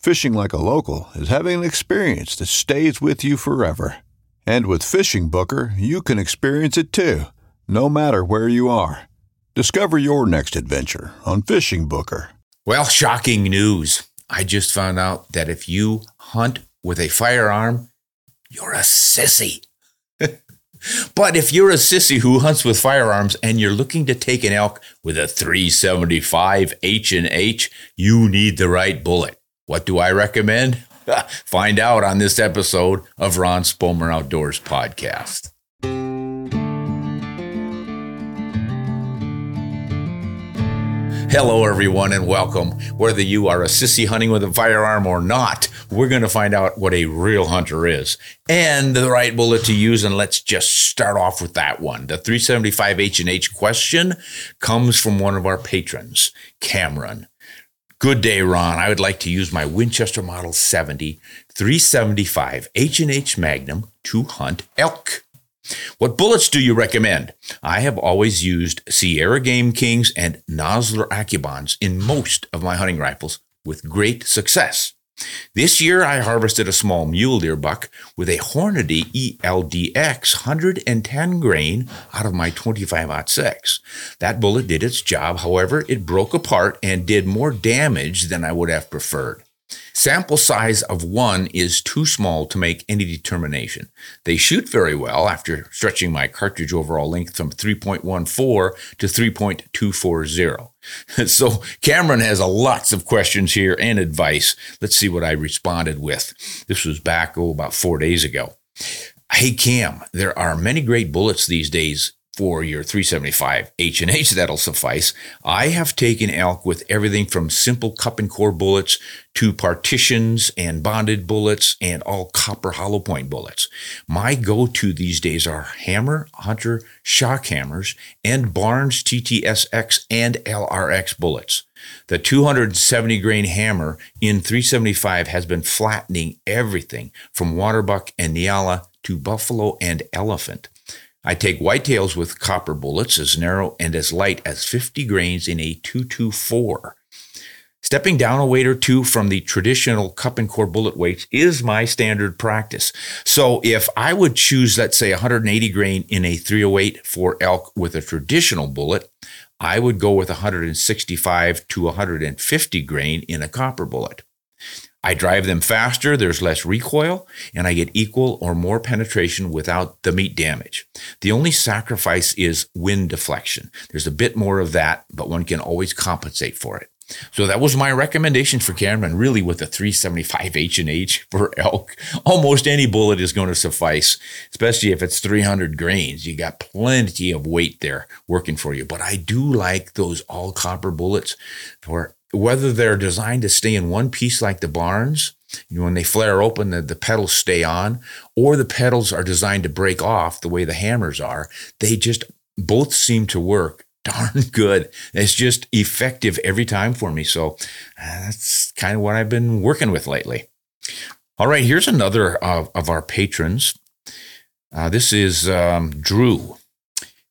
Fishing like a local is having an experience that stays with you forever. And with Fishing Booker, you can experience it too, no matter where you are. Discover your next adventure on Fishing Booker. Well, shocking news. I just found out that if you hunt with a firearm, you're a sissy. but if you're a sissy who hunts with firearms and you're looking to take an elk with a 375 H&H, you need the right bullet. What do I recommend? Find out on this episode of Ron Spomer Outdoors podcast. Hello, everyone, and welcome. Whether you are a sissy hunting with a firearm or not, we're going to find out what a real hunter is and the right bullet to use. And let's just start off with that one. The 375 H&H question comes from one of our patrons, Cameron. Good day, Ron. I would like to use my Winchester Model 70 375 H&H Magnum to hunt elk. What bullets do you recommend? I have always used Sierra Game Kings and Nosler AccuBonds in most of my hunting rifles with great success. This year, I harvested a small mule deer buck with a Hornady ELDX 110 grain out of my 25-06. That bullet did its job. However, it broke apart and did more damage than I would have preferred. Sample size of one is too small to make any determination. They shoot very well after stretching my cartridge overall length from 3.14 to 3.240. so Cameron has a lots of questions here and advice. Let's see what I responded with. This was back, oh, about four days ago. Hey Cam, there are many great bullets these days for your 375 H&H that'll suffice. I have taken elk with everything from simple cup and core bullets to partitions and bonded bullets and all copper hollow point bullets. My go-to these days are Hammer Hunter shock hammers and Barnes TTSX and LRX bullets. The 270 grain hammer in 375 has been flattening everything from waterbuck and Nyala to buffalo and elephant. I take whitetails with copper bullets as narrow and as light as 50 grains in a 224. Stepping down a weight or two from the traditional cup and core bullet weights is my standard practice. So if I would choose, let's say 180 grain in a 308 for elk with a traditional bullet, I would go with 165 to 150 grain in a copper bullet. I drive them faster, there's less recoil, and I get equal or more penetration without the meat damage. The only sacrifice is wind deflection. There's a bit more of that, but one can always compensate for it. So that was my recommendation for Cameron, really with the 375 H&H for elk. Almost any bullet is going to suffice, especially if it's 300 grains. You got plenty of weight there working for you. But I do like those all copper bullets for whether they're designed to stay in one piece like the Barnes, you know, when they flare open, the, the petals stay on, or the petals are designed to break off the way the hammers are. They just both seem to work darn good. It's just effective every time for me. So uh, that's kind of what I've been working with lately. All right, here's another of, of our patrons. Uh, this is um, Drew.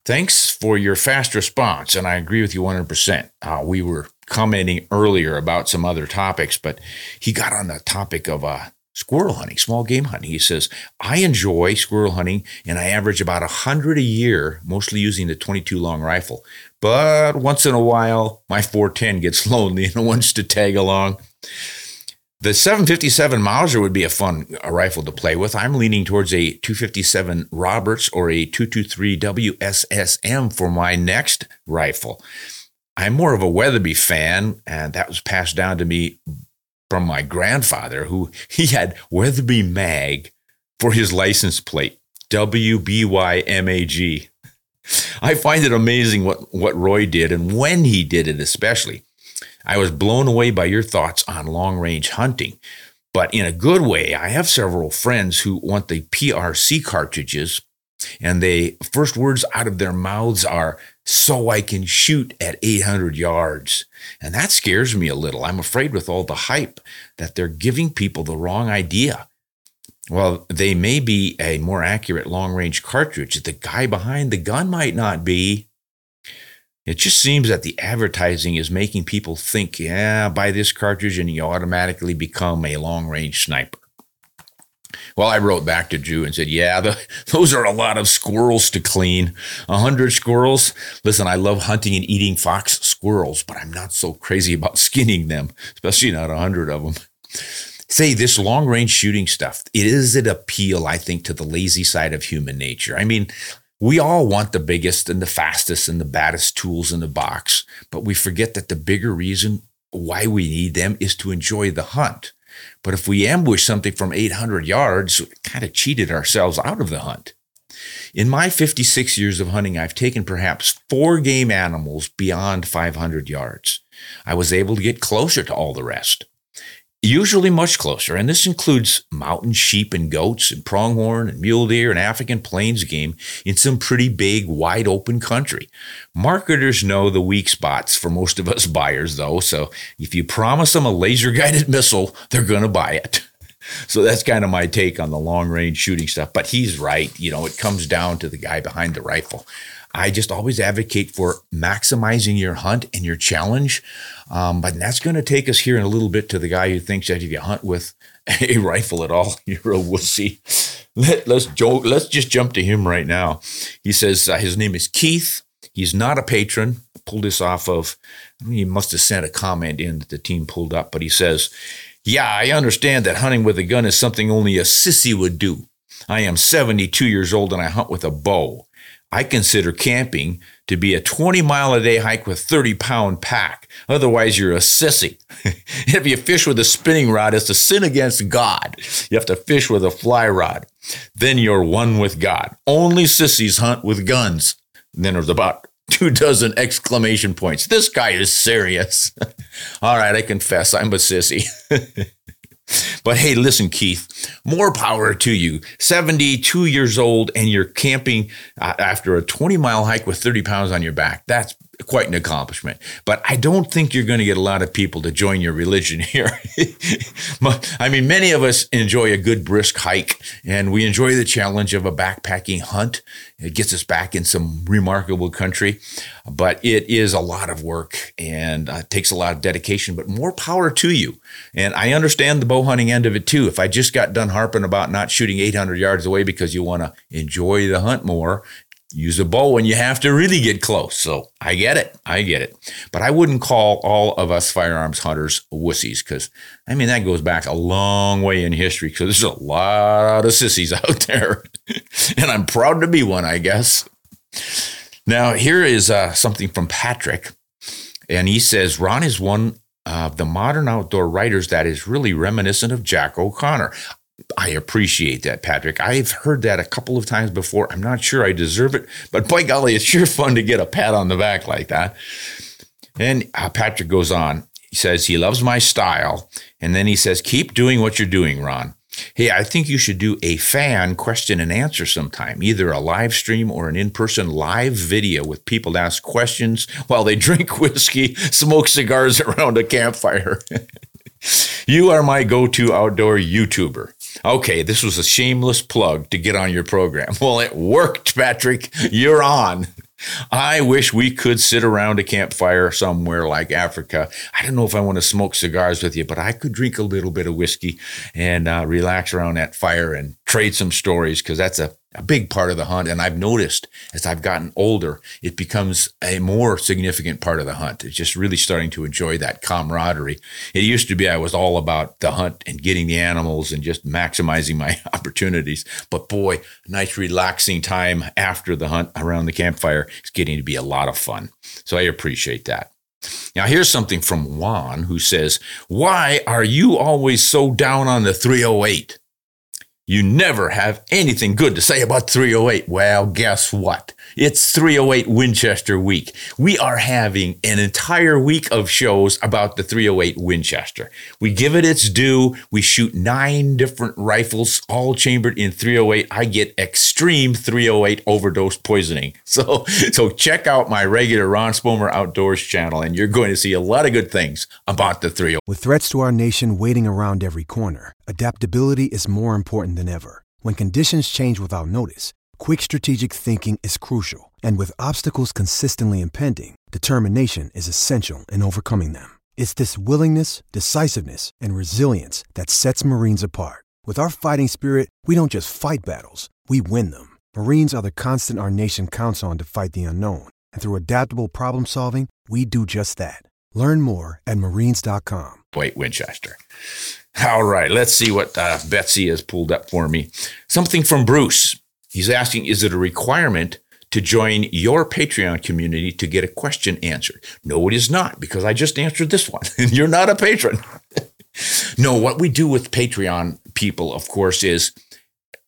Thanks for your fast response, and I agree with you 100%. Uh, we were commenting earlier about some other topics, but he got on the topic of uh, squirrel hunting, small game hunting. He says, I enjoy squirrel hunting and I average about 100 a year, mostly using the 22 long rifle. But once in a while, my 410 gets lonely and wants to tag along. The 757 Mauser would be a fun a rifle to play with. I'm leaning towards a 257 Roberts or a 223 WSSM for my next rifle. I'm more of a Weatherby fan, and that was passed down to me from my grandfather, who he had Weatherby Mag for his license plate, WBYMAG. I find it amazing what, what Roy did and when he did it, especially. I was blown away by your thoughts on long range hunting. But in a good way, I have several friends who want the PRC cartridges, and the first words out of their mouths are, so I can shoot at 800 yards. And that scares me a little. I'm afraid with all the hype that they're giving people the wrong idea. Well, they may be a more accurate long range cartridge. The guy behind the gun might not be. It just seems that the advertising is making people think, yeah, buy this cartridge and you automatically become a long range sniper. Well, I wrote back to Drew and said, yeah, the, those are a lot of squirrels to clean. A hundred squirrels. Listen, I love hunting and eating fox squirrels, but I'm not so crazy about skinning them, especially not a hundred of them. Say this long range shooting stuff, it is an appeal, I think, to the lazy side of human nature. I mean, we all want the biggest and the fastest and the baddest tools in the box, but we forget that the bigger reason why we need them is to enjoy the hunt. But if we ambush something from 800 yards, kind of cheated ourselves out of the hunt. In my 56 years of hunting, I've taken perhaps four game animals beyond 500 yards. I was able to get closer to all the rest usually much closer, and this includes mountain sheep and goats and pronghorn and mule deer and African plains game in some pretty big, wide open country. Marketers know the weak spots for most of us buyers, though, so if you promise them a laser guided missile, they're going to buy it. So that's kind of my take on the long range shooting stuff. But he's right. You know, it comes down to the guy behind the rifle. I just always advocate for maximizing your hunt and your challenge. Um, but that's going to take us here in a little bit to the guy who thinks that if you hunt with a rifle at all, you're a wussy. Let, us joke. Let's just jump to him right now. He says uh, his name is Keith. He's not a patron. pulled this off of. He must have sent a comment in that the team pulled up, but he says, "Yeah, I understand that hunting with a gun is something only a sissy would do. I am 72 years old and I hunt with a bow. I consider camping to be a 20 mile a day hike with 30 pound pack. Otherwise, you're a sissy. if you fish with a spinning rod, it's a sin against God. You have to fish with a fly rod. Then you're one with God. Only sissies hunt with guns. And then there's about two dozen exclamation points. This guy is serious. All right, I confess, I'm a sissy. But hey, listen, Keith, more power to you. 72 years old and you're camping uh, after a 20 mile hike with 30 pounds on your back. That's quite an accomplishment. But I don't think you're going to get a lot of people to join your religion here. I mean, many of us enjoy a good brisk hike and we enjoy the challenge of a backpacking hunt. It gets us back in some remarkable country, but it is a lot of work and uh, takes a lot of dedication, but more power to you. And I understand the bow hunting end of it too. If I just got done harping about not shooting 800 yards away because you want to enjoy the hunt more use a bow when you have to really get close. So I get it. I get it. But I wouldn't call all of us firearms hunters wussies because, I mean, that goes back a long way in history because there's a lot of sissies out there. and I'm proud to be one, I guess. Now, here is uh, something from Patrick. And he says Ron is one of the modern outdoor writers that is really reminiscent of Jack O'Connor. I appreciate that, Patrick. I've heard that a couple of times before. I'm not sure I deserve it, but by golly, it's sure fun to get a pat on the back like that. And uh, Patrick goes on. He says he loves my style. And then he says, keep doing what you're doing, Ron. Hey, I think you should do a fan question and answer sometime, either a live stream or an in person live video with people to ask questions while they drink whiskey, smoke cigars around a campfire. you are my go to outdoor YouTuber. Okay, this was a shameless plug to get on your program. Well, it worked, Patrick. You're on. I wish we could sit around a campfire somewhere like Africa. I don't know if I want to smoke cigars with you, but I could drink a little bit of whiskey and uh, relax around that fire and trade some stories because that's a, a big part of the hunt. And I've noticed as I've gotten older, it becomes a more significant part of the hunt. It's just really starting to enjoy that camaraderie. It used to be I was all about the hunt and getting the animals and just maximizing my opportunities. But boy, nice relaxing time after the hunt around the campfire is getting to be a lot of fun. So I appreciate that. Now, here's something from Juan who says, Why are you always so down on the 308? You never have anything good to say about 308. Well, guess what? It's 308 Winchester week. We are having an entire week of shows about the 308 Winchester. We give it its due. We shoot nine different rifles, all chambered in 308. I get extreme 308 overdose poisoning. So, so check out my regular Ron Spomer Outdoors channel, and you're going to see a lot of good things about the 308. With threats to our nation waiting around every corner, adaptability is more important than ever. When conditions change without notice, quick strategic thinking is crucial. And with obstacles consistently impending, determination is essential in overcoming them. It's this willingness, decisiveness, and resilience that sets Marines apart. With our fighting spirit, we don't just fight battles, we win them. Marines are the constant our nation counts on to fight the unknown. And through adaptable problem solving, we do just that. Learn more at marines.com. Wait, Winchester. All right, let's see what uh, Betsy has pulled up for me. Something from Bruce. He's asking Is it a requirement to join your Patreon community to get a question answered? No, it is not, because I just answered this one, and you're not a patron. no, what we do with Patreon people, of course, is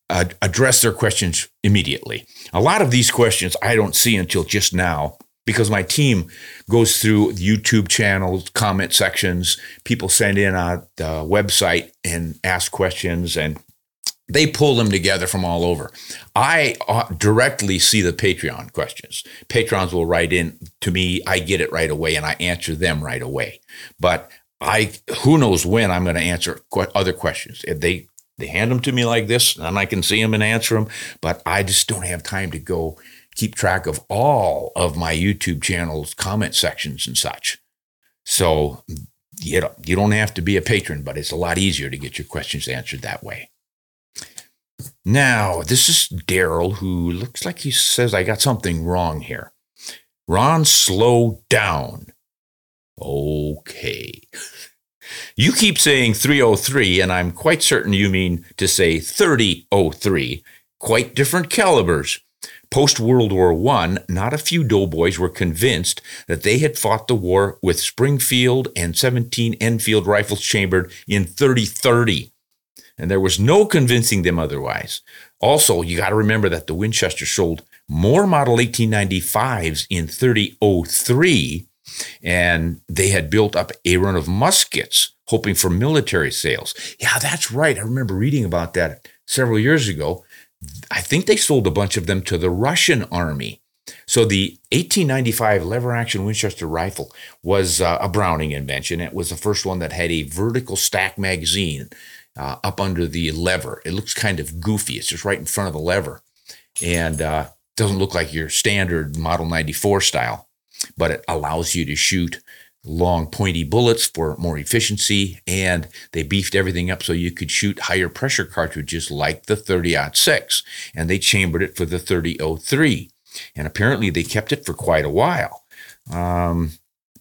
uh, address their questions immediately. A lot of these questions I don't see until just now because my team goes through YouTube channels, comment sections. People send in on the website and ask questions, and they pull them together from all over. I uh, directly see the Patreon questions. Patrons will write in to me. I get it right away, and I answer them right away. But I, who knows when I'm going to answer other questions. If they they hand them to me like this, and I can see them and answer them. But I just don't have time to go keep track of all of my YouTube channel's comment sections and such. So you you don't have to be a patron, but it's a lot easier to get your questions answered that way. Now, this is Daryl, who looks like he says I got something wrong here. Ron, slow down. Okay. You keep saying 303, and I'm quite certain you mean to say 3003. Quite different calibers. Post World War I, not a few doughboys were convinced that they had fought the war with Springfield and 17 Enfield rifles chambered in 3030. And there was no convincing them otherwise. Also, you got to remember that the Winchester sold more Model 1895s in 3003, and they had built up a run of muskets, hoping for military sales. Yeah, that's right. I remember reading about that several years ago. I think they sold a bunch of them to the Russian army. So the 1895 lever action Winchester rifle was uh, a Browning invention. It was the first one that had a vertical stack magazine uh, up under the lever. It looks kind of goofy. It's just right in front of the lever, and uh, doesn't look like your standard Model 94 style, but it allows you to shoot long pointy bullets for more efficiency. And they beefed everything up so you could shoot higher pressure cartridges like the 30-06 and they chambered it for the 3003 and apparently they kept it for quite a while. Um,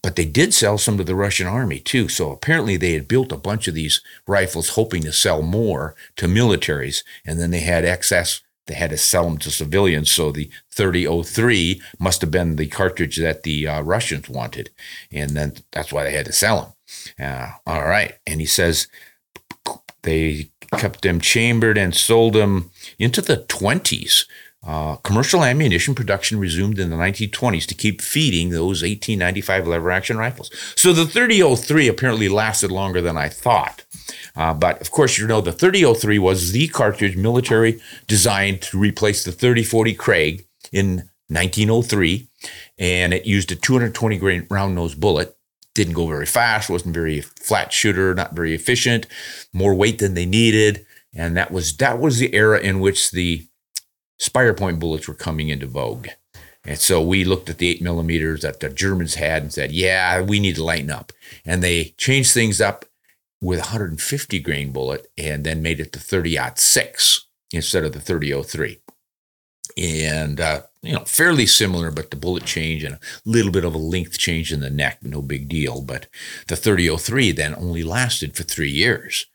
but they did sell some to the Russian army too. So apparently they had built a bunch of these rifles hoping to sell more to militaries. And then they had excess they had to sell them to civilians. So the 3003 must have been the cartridge that the uh, Russians wanted. And then that's why they had to sell them. Uh, all right. And he says they kept them chambered and sold them into the 20s. Uh, commercial ammunition production resumed in the 1920s to keep feeding those 1895 lever action rifles. So the 3003 apparently lasted longer than I thought. Uh, but of course, you know, the 3003 was the cartridge military designed to replace the 3040 Krag in 1903. And it used a 220 grain round nose bullet. Didn't go very fast, wasn't very flat shooter, not very efficient, more weight than they needed. and that was that was the era in which the Spire Point bullets were coming into vogue. And so we looked at the eight millimeters that the Germans had and said, "Yeah, we need to lighten up." And they changed things up with a 150 grain bullet, and then made it to 30 six instead of the 3003 and uh, you know fairly similar but the bullet change and a little bit of a length change in the neck no big deal but the 3003 then only lasted for three years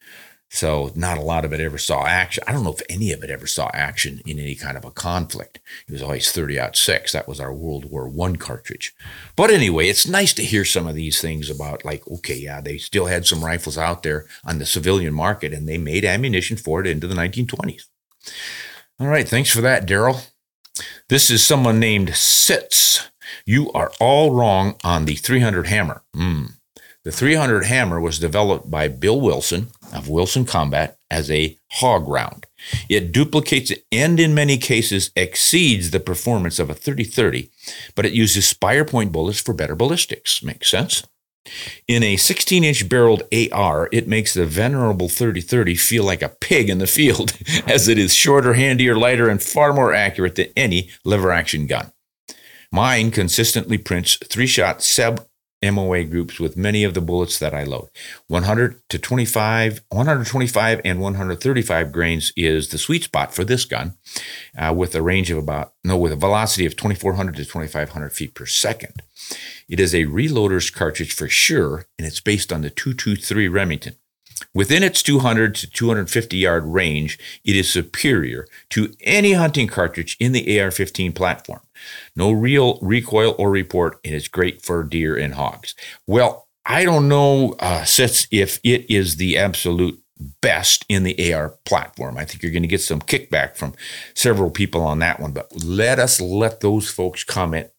so not a lot of it ever saw action i don't know if any of it ever saw action in any kind of a conflict it was always 30 aught 6 that was our world war one cartridge but anyway it's nice to hear some of these things about like okay yeah they still had some rifles out there on the civilian market and they made ammunition for it into the 1920s all right. Thanks for that, Daryl. This is someone named Sitz. You are all wrong on the 300 hammer. Mm. The 300 hammer was developed by Bill Wilson of Wilson Combat as a hog round. It duplicates and in many cases exceeds the performance of a 30-30, but it uses spire point bullets for better ballistics. Makes sense? In a 16 inch barreled AR, it makes the venerable 3030 feel like a pig in the field, as it is shorter, handier, lighter, and far more accurate than any lever action gun. Mine consistently prints three shot sub MOA groups with many of the bullets that I load. 100 to 25, 125 and 135 grains is the sweet spot for this gun, uh, with a range of about no, with a velocity of 2,400 to 2,500 feet per second. It is a reloader's cartridge for sure, and it's based on the 223 Remington. Within its 200 to 250 yard range, it is superior to any hunting cartridge in the AR 15 platform. No real recoil or report, and it's great for deer and hogs. Well, I don't know, uh, if it is the absolute best in the AR platform. I think you're going to get some kickback from several people on that one, but let us let those folks comment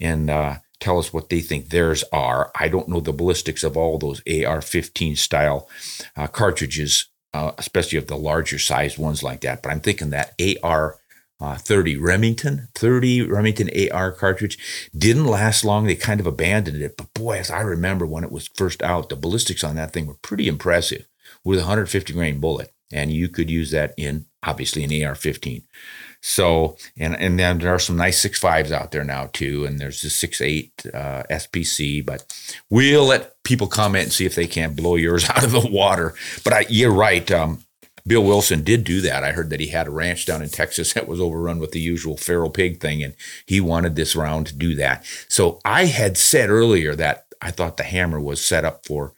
and uh, tell us what they think theirs are. I don't know the ballistics of all those AR 15 style uh, cartridges, uh, especially of the larger sized ones like that, but I'm thinking that AR uh, 30 Remington, 30 Remington AR cartridge didn't last long. They kind of abandoned it. But boy, as I remember when it was first out, the ballistics on that thing were pretty impressive with a 150 grain bullet. And you could use that in obviously an AR 15. So, and and then there are some nice six fives out there now too, and there's the six eight uh, SPC. But we'll let people comment and see if they can't blow yours out of the water. But I, you're right. Um, Bill Wilson did do that. I heard that he had a ranch down in Texas that was overrun with the usual feral pig thing, and he wanted this round to do that. So I had said earlier that I thought the hammer was set up for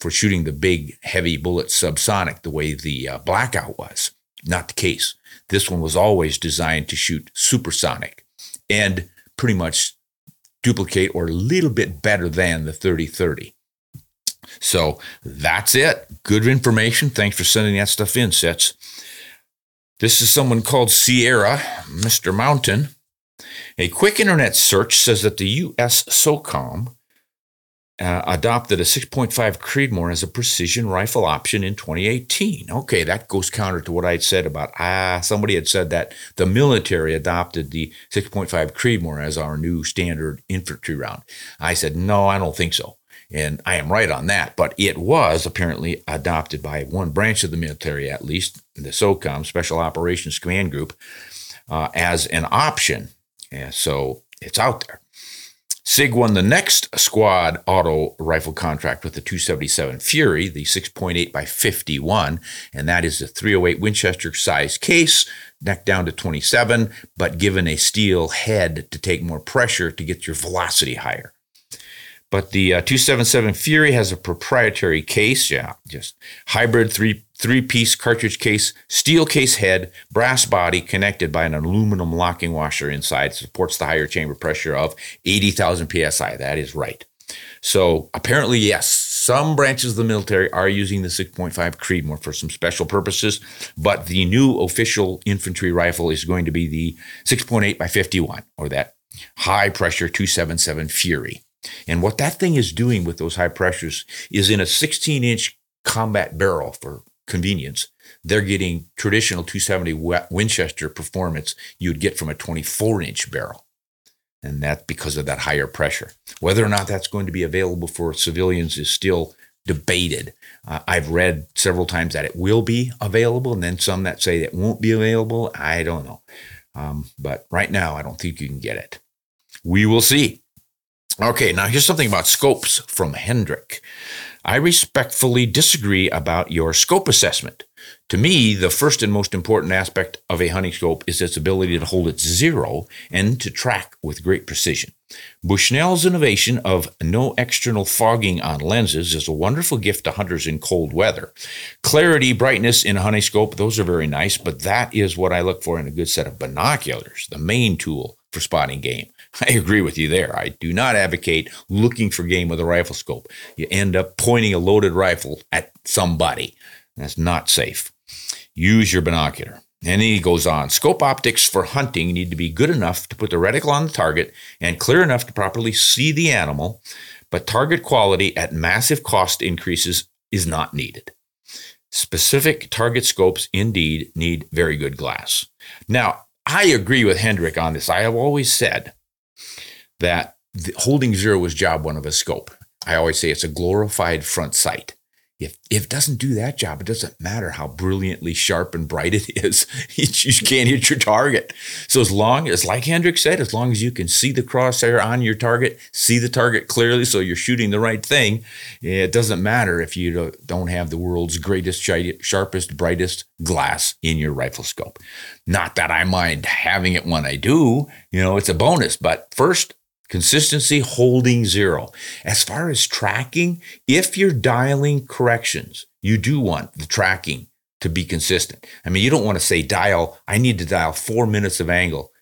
for shooting the big heavy bullets subsonic the way the uh, blackout was. Not the case. This one was always designed to shoot supersonic and pretty much duplicate or a little bit better than the 3030. So that's it. Good information. Thanks for sending that stuff in, Sets. This is someone called Sierra, Mr. Mountain. A quick internet search says that the U.S. SOCOM uh, adopted a 6.5 Creedmoor as a precision rifle option in 2018. Okay, that goes counter to what I'd said about ah, somebody had said that the military adopted the 6.5 Creedmoor as our new standard infantry round. I said no, I don't think so. And I am right on that, but it was apparently adopted by one branch of the military, at least the SOCOM, Special Operations Command Group, uh, as an option. And so it's out there. SIG won the next squad auto rifle contract with the 277 Fury, the 6.8 by 51, and that is a 308 Winchester size case, neck down to 27, but given a steel head to take more pressure to get your velocity higher. But the uh, 277 Fury has a proprietary case, yeah, just hybrid three three piece cartridge case, steel case head, brass body connected by an aluminum locking washer inside. Supports the higher chamber pressure of 80,000 psi. That is right. So apparently, yes, some branches of the military are using the 6.5 Creedmoor for some special purposes, but the new official infantry rifle is going to be the 6.8 by 51 or that high pressure 277 Fury. And what that thing is doing with those high pressures is in a 16 inch combat barrel for convenience, they're getting traditional 270 Winchester performance you'd get from a 24 inch barrel. And that's because of that higher pressure. Whether or not that's going to be available for civilians is still debated. Uh, I've read several times that it will be available, and then some that say it won't be available. I don't know. Um, but right now, I don't think you can get it. We will see. Okay, now here's something about scopes from Hendrick. I respectfully disagree about your scope assessment. To me, the first and most important aspect of a hunting scope is its ability to hold its zero and to track with great precision. Bushnell's innovation of no external fogging on lenses is a wonderful gift to hunters in cold weather. Clarity, brightness in a hunting scope, those are very nice, but that is what I look for in a good set of binoculars, the main tool for spotting game. I agree with you there. I do not advocate looking for game with a rifle scope. You end up pointing a loaded rifle at somebody. That's not safe. Use your binocular. And then he goes on scope optics for hunting need to be good enough to put the reticle on the target and clear enough to properly see the animal, but target quality at massive cost increases is not needed. Specific target scopes indeed need very good glass. Now, I agree with Hendrick on this. I have always said that holding zero is job one of a scope. I always say it's a glorified front sight. If, if it doesn't do that job, it doesn't matter how brilliantly sharp and bright it is. you can't hit your target. So as long as, like Hendrick said, as long as you can see the crosshair on your target, see the target clearly, so you're shooting the right thing, it doesn't matter if you don't have the world's greatest, sharpest, brightest glass in your rifle scope. Not that I mind having it when I do, you know, it's a bonus. But first, Consistency holding zero. As far as tracking, if you're dialing corrections, you do want the tracking to be consistent. I mean, you don't want to say dial, I need to dial four minutes of angle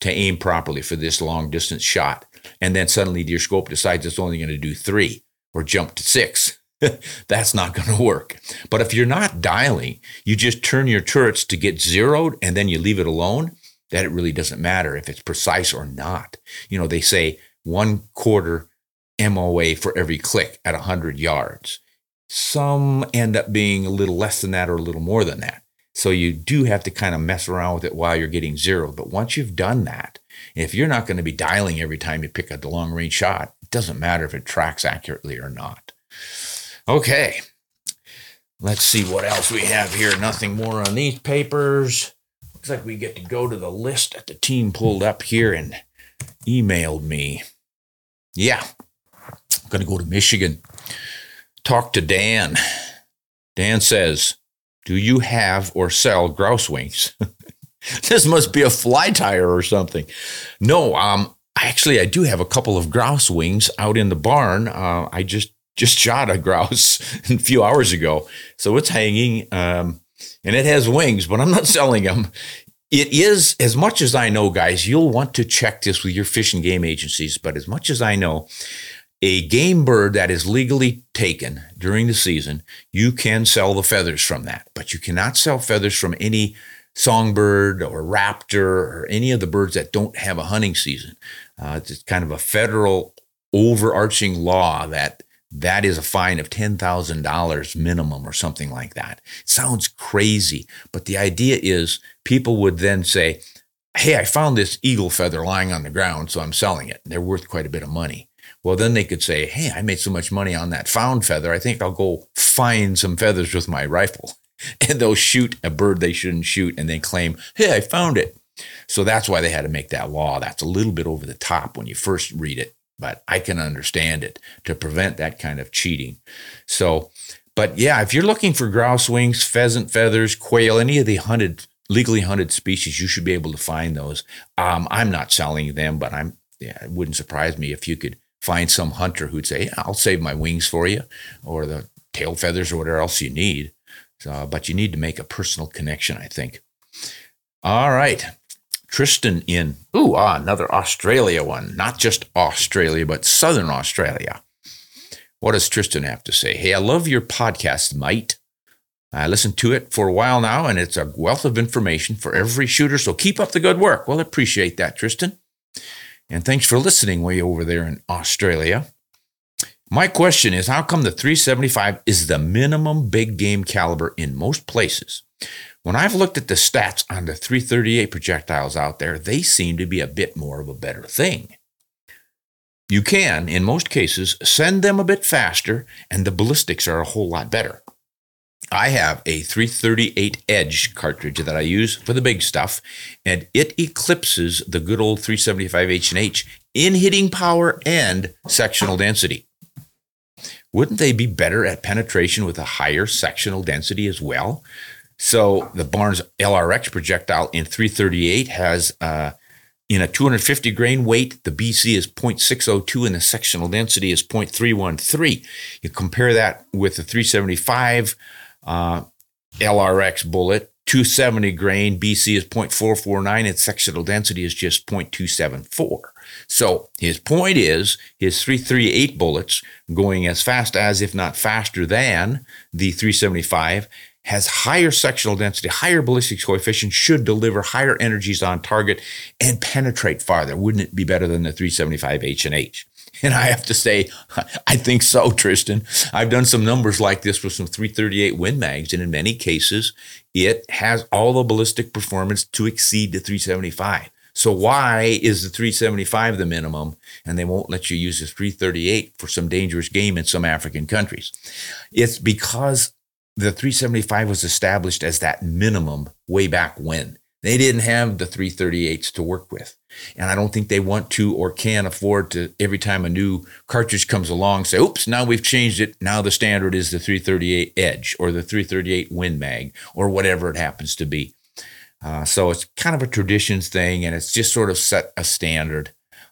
to aim properly for this long distance shot. And then suddenly your scope decides it's only going to do three or jump to six. That's not going to work. But if you're not dialing, you just turn your turrets to get zeroed and then you leave it alone that it really doesn't matter if it's precise or not. You know, they say one quarter MOA for every click at 100 yards. Some end up being a little less than that or a little more than that. So you do have to kind of mess around with it while you're getting zero. But once you've done that, if you're not going to be dialing every time you pick up the long range shot, it doesn't matter if it tracks accurately or not. Okay. Let's see what else we have here. Nothing more on these papers. Looks like we get to go to the list that the team pulled up here and emailed me. Yeah, I'm going to go to Michigan. Talk to Dan. Dan says, Do you have or sell grouse wings? this must be a fly tire or something. No, um, actually, I do have a couple of grouse wings out in the barn. Uh, I just just shot a grouse a few hours ago, so it's hanging. Um, and it has wings, but I'm not selling them. It is, as much as I know, guys, you'll want to check this with your fish and game agencies, but as much as I know, a game bird that is legally taken during the season, you can sell the feathers from that, but you cannot sell feathers from any songbird or raptor or any of the birds that don't have a hunting season. Uh, it's kind of a federal overarching law that that is a fine of $10,000 minimum or something like that. It sounds crazy, but the idea is people would then say, Hey, I found this eagle feather lying on the ground, so I'm selling it. They're worth quite a bit of money. Well, then they could say, Hey, I made so much money on that found feather. I think I'll go find some feathers with my rifle. And they'll shoot a bird they shouldn't shoot and then claim, Hey, I found it. So that's why they had to make that law. That's a little bit over the top when you first read it but I can understand it to prevent that kind of cheating. So, but yeah, if you're looking for grouse wings, pheasant feathers, quail, any of the hunted, legally hunted species, you should be able to find those. Um, I'm not selling them, but I'm, yeah, it wouldn't surprise me if you could find some hunter who'd say, yeah, I'll save my wings for you or the tail feathers or whatever else you need. But you need to make a personal connection, I think. All right. Tristan in, ooh, ah, another Australia one. Not just Australia, but Southern Australia. What does Tristan have to say? Hey, I love your podcast, mate. I listened to it for a while now, and it's a wealth of information for every shooter. So keep up the good work. Well, appreciate that, Tristan. And thanks for listening way over there in Australia. My question is how come the 375 is the minimum big game caliber in most places? When I've looked at the stats on the 338 projectiles out there, they seem to be a bit more of a better thing. you can, in most cases, send them a bit faster, and the ballistics are a whole lot better. I have a 338 Edge cartridge that I use for the big stuff, and it eclipses the good old 375 H&H in hitting power and sectional density. Wouldn't they be better at penetration with a higher sectional density as well? So the Barnes LRX projectile in 338 has uh, in a 250 grain weight, the BC is 0.602 and the sectional density is 0.313. You compare that with the 375 uh, LRX bullet, 270 grain, BC is 0.449 and sectional density is just 0.274. So his point is his 338 bullets going as fast as, if not faster than, the 375 has higher sectional density, higher ballistics coefficient, should deliver higher energies on target and penetrate farther. Wouldn't it be better than the 375 H and H? And I have to say, I think so, Tristan. I've done some numbers like this with some 338 Win Mags, and in many cases, it has all the ballistic performance to exceed the 375. So why is the 375 the minimum and they won't let you use the 338 for some dangerous game in some African countries? It's because the 375 was established as that minimum way back when. They didn't have the 338s to work with. And I don't think they want to or can afford to, every time a new cartridge comes along, say, oops, now we've changed it. Now the standard is the 338 Edge or the 338 Win Mag or whatever it happens to be. Uh, so it's kind of a traditions thing and it's just sort of set a standard.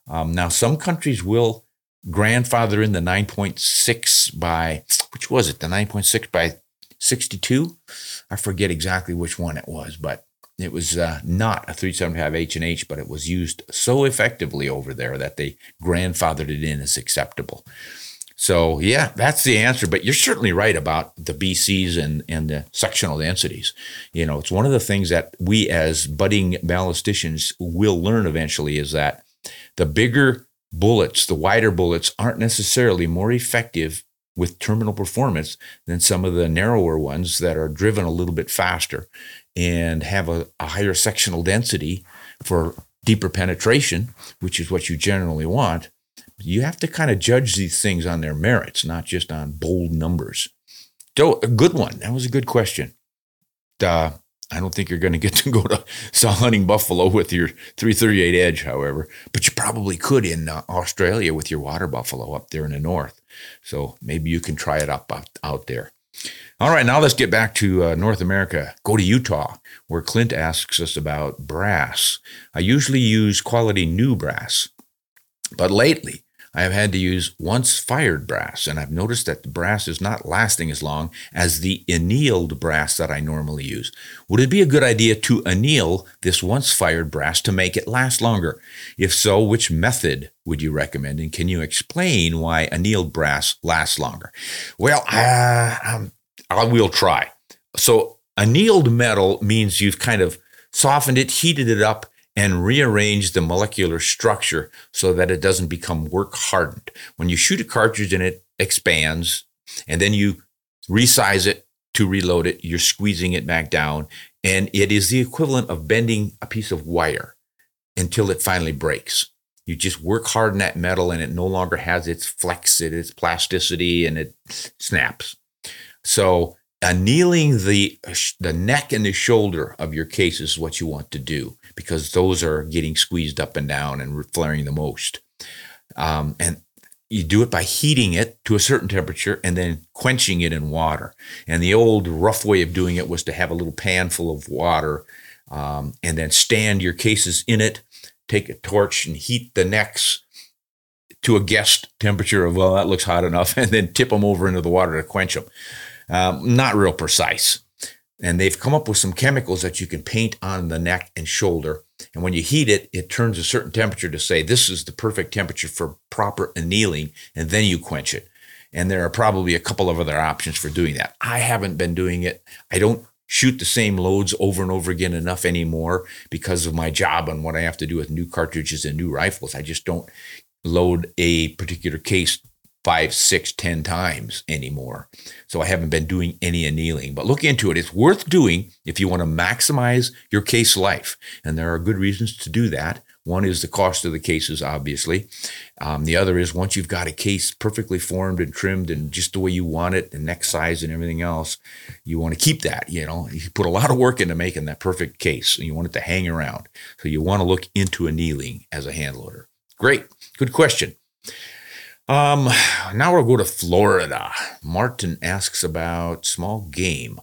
Um, now, some countries will grandfather in the 9.6 by, which was it, the 9.6 by 62. I forget exactly which one it was, but it was uh, not a 375 H and H, but it was used so effectively over there that they grandfathered it in as acceptable. So yeah, that's the answer. But you're certainly right about the BCs and, and the sectional densities. You know, it's one of the things that we as budding ballisticians will learn eventually is that the bigger bullets, the wider bullets aren't necessarily more effective with terminal performance than some of the narrower ones that are driven a little bit faster and have a, a higher sectional density for deeper penetration, which is what you generally want. You have to kind of judge these things on their merits, not just on bold numbers. So, a good one. That was a good question. Uh, I don't think you're going to get to go to saw hunting buffalo with your 338 Edge, however, but you probably could in uh, Australia with your water buffalo up there in the north. So maybe you can try it up out, out there. All right, now let's get back to uh, North America. Go to Utah, where Clint asks us about brass. I usually use quality new brass, but lately I have had to use once fired brass, and I've noticed that the brass is not lasting as long as the annealed brass that I normally use. Would it be a good idea to anneal this once fired brass to make it last longer? If so, which method would you recommend? And can you explain why annealed brass lasts longer? Well, uh, I will try. So, annealed metal means you've kind of softened it, heated it up, and rearrange the molecular structure so that it doesn't become work hardened. When you shoot a cartridge and it expands, and then you resize it to reload it, you're squeezing it back down, and it is the equivalent of bending a piece of wire until it finally breaks. You just work hard in that metal and it no longer has its flex, its plasticity, and it snaps. So annealing the the neck and the shoulder of your case is what you want to do because those are getting squeezed up and down and flaring the most. Um, and you do it by heating it to a certain temperature and then quenching it in water. And the old rough way of doing it was to have a little pan full of water um, and then stand your cases in it, take a torch and heat the necks to a guessed temperature of, well, that looks hot enough, and then tip them over into the water to quench them. Um, not real precise. And they've come up with some chemicals that you can paint on the neck and shoulder. And when you heat it, it turns a certain temperature to say this is the perfect temperature for proper annealing, and then you quench it. And there are probably a couple of other options for doing that. I haven't been doing it. I don't shoot the same loads over and over again enough anymore because of my job and what I have to do with new cartridges and new rifles. I just don't load a particular case five, six, ten times anymore. So I haven't been doing any annealing, but look into it. It's worth doing if you want to maximize your case life. And there are good reasons to do that One is the cost of the cases, obviously. Um, the other is once you've got a case perfectly formed and trimmed and just the way you want it, the neck size and everything else, you want to keep that. You know, you put a lot of work into making that perfect case, and you want it to hang around. So you want to look into annealing as a hand loader. Great, good question. Um, now we'll go to Florida. Martin asks about small game,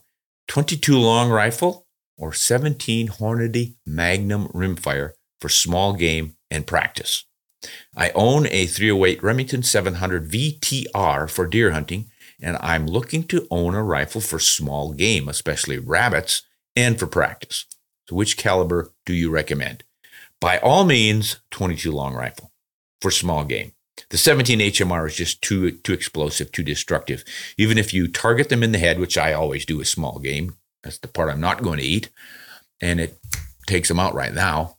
22 long rifle or 17 Hornady Magnum rimfire for small game and practice. I own a 308 Remington 700 VTR for deer hunting, and I'm looking to own a rifle for small game, especially rabbits, and for practice. So, which caliber do you recommend? By all means, 22 long rifle for small game. The 17 HMR is just too too explosive, too destructive. Even if you target them in the head, which I always do with small game, that's the part I'm not going to eat, and it takes them out right now.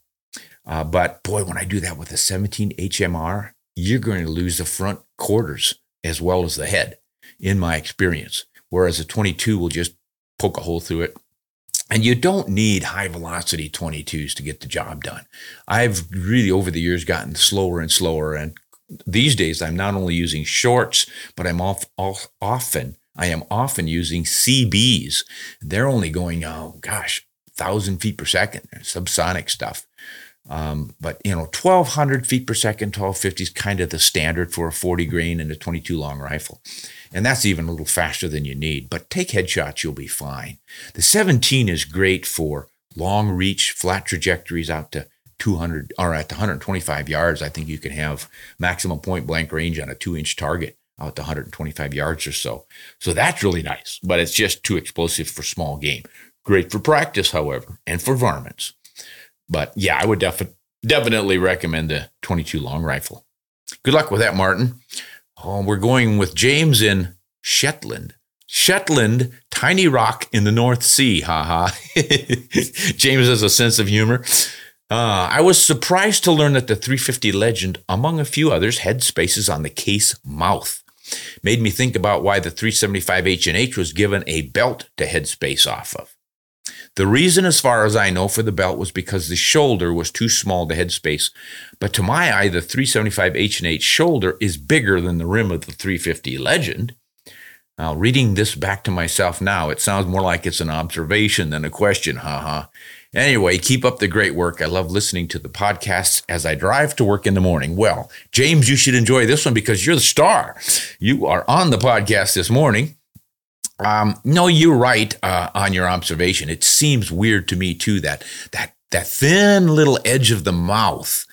Uh, but boy, when I do that with a 17 HMR, you're going to lose the front quarters as well as the head, in my experience. Whereas a 22 will just poke a hole through it. And you don't need high velocity 22s to get the job done. I've really, over the years, gotten slower and slower. And these days, I'm not only using shorts, but I'm off, off, often I am often using CBs. They're only going, oh gosh, thousand feet per second, subsonic stuff. Um, but you know, 1200 feet per second, 1250 is kind of the standard for a 40 grain and a 22 long rifle. And that's even a little faster than you need. But take headshots, you'll be fine. The 17 is great for long reach, flat trajectories out to 200 or at 125 yards. I think you can have maximum point blank range on a two inch target out to 125 yards or so. So that's really nice, but it's just too explosive for small game. Great for practice, however, and for varmints. But yeah, I would defi- definitely recommend the 22 long rifle. Good luck with that, Martin. Oh, we're going with James in Shetland. Shetland, tiny rock in the North Sea. Ha ha. James has a sense of humor. Uh, I was surprised to learn that the 350 Legend, among a few others, headspaces on the case mouth. Made me think about why the 375 H&H was given a belt to headspace off of. The reason, as far as I know, for the belt was because the shoulder was too small to headspace. But to my eye, the 375 H&H shoulder is bigger than the rim of the 350 Legend. Now, reading this back to myself now, it sounds more like it's an observation than a question, haha. Anyway, keep up the great work. I love listening to the podcasts as I drive to work in the morning. Well, James, you should enjoy this one because you're the star. You are on the podcast this morning. Um, no, you're right uh, on your observation. It seems weird to me too that that that thin little edge of the mouth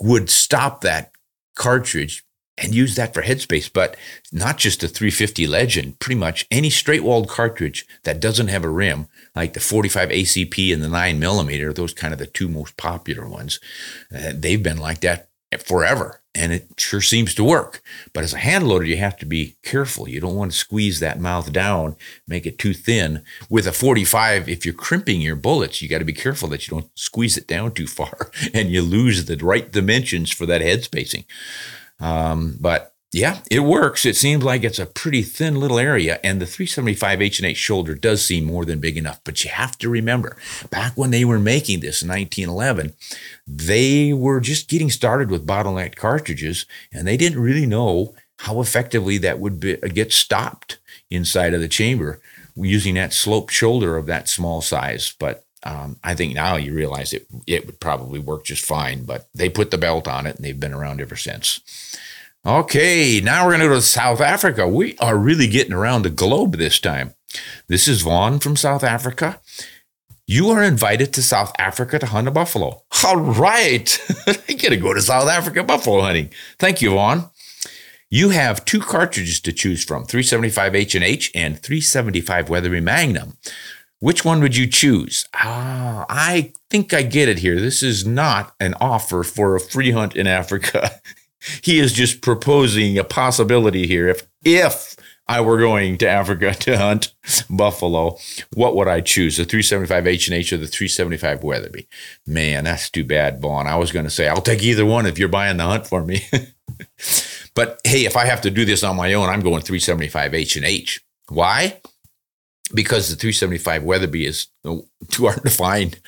would stop that cartridge and use that for headspace, but not just a 350 Legend. Pretty much any straight walled cartridge that doesn't have a rim like the 45 ACP and the 9 millimeter, those kind of the two most popular ones. Uh, they've been like that forever, and it sure seems to work. But as a hand loader, you have to be careful. You don't want to squeeze that mouth down, make it too thin. With a 45, if you're crimping your bullets, you got to be careful that you don't squeeze it down too far and you lose the right dimensions for that head spacing. Um, but yeah, it works. It seems like it's a pretty thin little area, and the 375 H&H shoulder does seem more than big enough. But you have to remember, back when they were making this in 1911, they were just getting started with bottleneck cartridges, and they didn't really know how effectively that would be, get stopped inside of the chamber using that sloped shoulder of that small size. But um, I think now you realize it it would probably work just fine. But they put the belt on it, and they've been around ever since. Okay, now we're going to go to South Africa. We are really getting around the globe this time. This is Vaughn from South Africa. You are invited to South Africa to hunt a buffalo. All right. I get to go to South Africa buffalo hunting. Thank you, Vaughn. You have two cartridges to choose from 375 H&H and 375 Weatherby Magnum. Which one would you choose? Ah, I think I get it here. This is not an offer for a free hunt in Africa. he is just proposing a possibility here. If if I were going to Africa to hunt buffalo, what would I choose? The 375 H and H or the 375 Weatherby? Man, that's too bad, Vaughn. I was going to say I'll take either one if you're buying the hunt for me. but hey, if I have to do this on my own, I'm going 375 H and H. Why? Because the 375 Weatherby is too hard to find.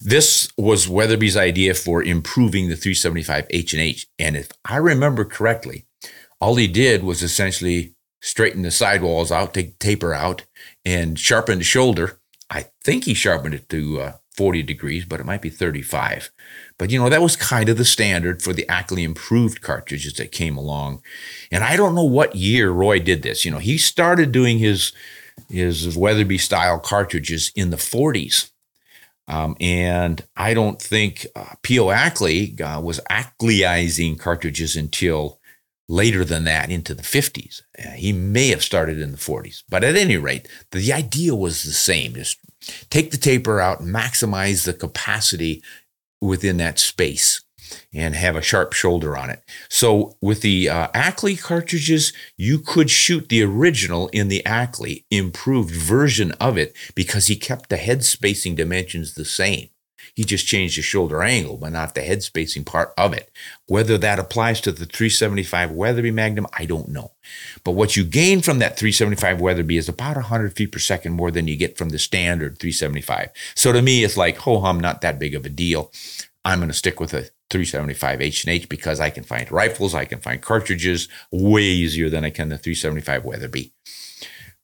This was Weatherby's idea for improving the 375 H&H. And if I remember correctly, all he did was essentially straighten the sidewalls out, take taper out, and sharpen the shoulder. I think he sharpened it to uh, 40 degrees, but it might be 35. But you know, that was kind of the standard for the Ackley improved cartridges that came along. And I don't know what year Roy did this. You know, he started doing his his Weatherby style cartridges in the 40s. Um, and I don't think uh, P.O. Ackley uh, was Ackleyizing cartridges until later than that into the 50s. Uh, he may have started in the 40s, but at any rate, the idea was the same. Just take the taper out, maximize the capacity within that space and have a sharp shoulder on it. So with the uh, Ackley cartridges, you could shoot the original in the Ackley improved version of it because he kept the head spacing dimensions the same. He just changed the shoulder angle, but not the head spacing part of it. Whether that applies to the 375 Weatherby Magnum, I don't know. But what you gain from that 375 Weatherby is about 100 feet per second more than you get from the standard 375. So to me, it's like, ho hum, not that big of a deal. I'm going to stick with a 375 H&H because I can find rifles, I can find cartridges way easier than I can the 375 Weatherby.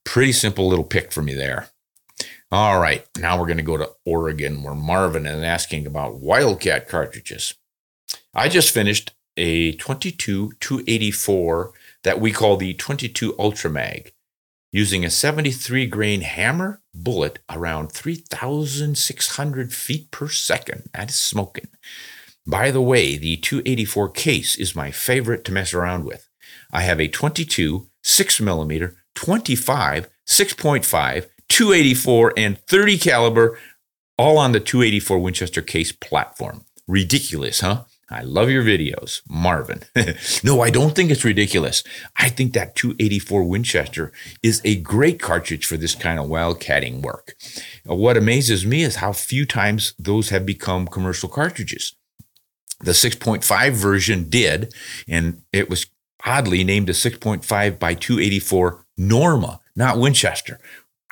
Pretty simple little pick for me there. All right, now we're going to go to Oregon where Marvin is asking about Wildcat cartridges. I just finished a 22 284 that we call the 22 Ultra Mag using a 73 grain hammer bullet around 3,600 feet per second. That is smoking. By the way, the 284 case is my favorite to mess around with. I have a 22, 6 millimeter, 25, 6.5, 284, and 30 caliber, all on the 284 Winchester case platform. Ridiculous, huh? I love your videos, Marvin. no, I don't think it's ridiculous. I think that 284 Winchester is a great cartridge for this kind of wildcatting work. What amazes me is how few times those have become commercial cartridges. The 6.5 version did, and it was oddly named a 6.5 by 284 Norma, not Winchester.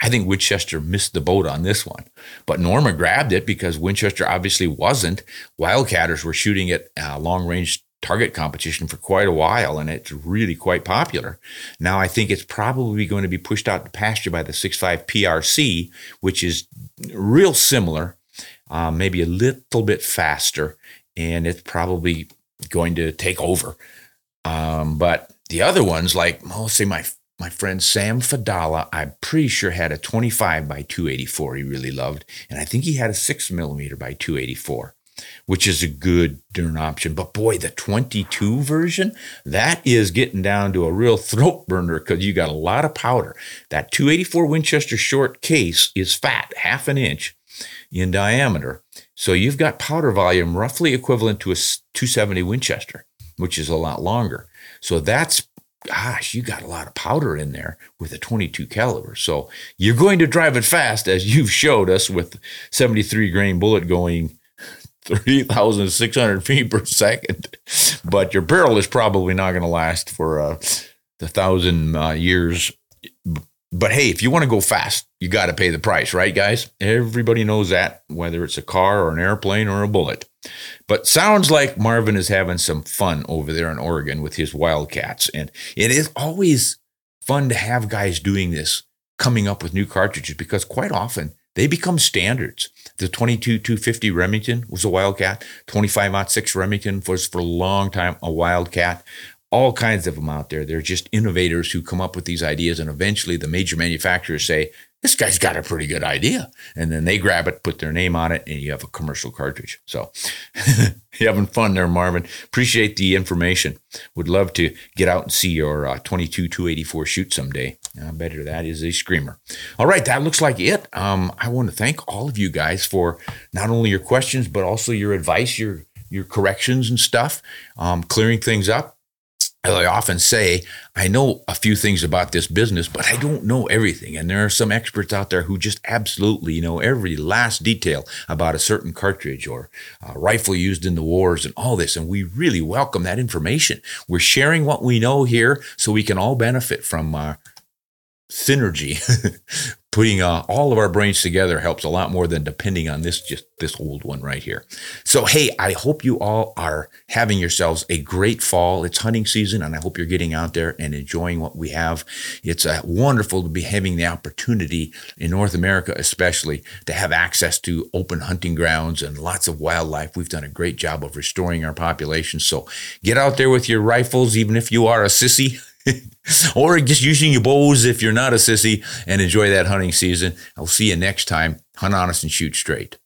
I think Winchester missed the boat on this one, but Norma grabbed it because Winchester obviously wasn't. Wildcatters were shooting it uh, long range target competition for quite a while, and it's really quite popular. Now I think it's probably going to be pushed out to pasture by the 6.5 PRC, which is real similar, uh, maybe a little bit faster, and it's probably going to take over. Um, but the other ones, like, well, say my my friend Sam Fadala, I'm pretty sure had a 25 by 284 he really loved. And I think he had a 6 millimeter by 284, which is a good darn option. But boy, the 22 version, that is getting down to a real throat burner because you got a lot of powder. That 284 Winchester short case is fat, half an inch in diameter. So you've got powder volume roughly equivalent to a 270 Winchester, which is a lot longer. So that's gosh, you got a lot of powder in there with a 22 caliber. So you're going to drive it fast, as you've showed us with 73 grain bullet going 3,600 feet per second. But your barrel is probably not going to last for uh, thousand uh, years. But hey, if you want to go fast, you got to pay the price, right, guys? Everybody knows that, whether it's a car or an airplane or a bullet. But sounds like Marvin is having some fun over there in Oregon with his Wildcats. And it is always fun to have guys doing this, coming up with new cartridges, because quite often they become standards. The 22 250 Remington was a Wildcat. 25 6 Remington was for a long time a Wildcat all kinds of them out there. They're just innovators who come up with these ideas, and eventually the major manufacturers say, this guy's got a pretty good idea. And then they grab it, put their name on it, and you have a commercial cartridge. So you having fun there, Marvin. Appreciate the information. Would love to get out and see your uh, 22 284 shoot someday. I bet that is a screamer. All right, that looks like it. Um, I want to thank all of you guys for not only your questions, but also your advice, your your corrections and stuff, um, clearing things up I often say, I know a few things about this business, but I don't know everything. And there are some experts out there who just absolutely know every last detail about a certain cartridge or rifle used in the wars and all this. And we really welcome that information. We're sharing what we know here so we can all benefit from uh, synergy putting uh, all of our brains together helps a lot more than depending on this just this old one right here. So hey, I hope you all are having yourselves a great fall. It's hunting season, and I hope you're getting out there and enjoying what we have. It's uh, wonderful to be having the opportunity in North America, especially, to have access to open hunting grounds and lots of wildlife. We've done a great job of restoring our population. So get out there with your rifles, even if you are a sissy. or just using your bows if you're not a sissy and enjoy that hunting season. I'll see you next time. Hunt honest and shoot straight.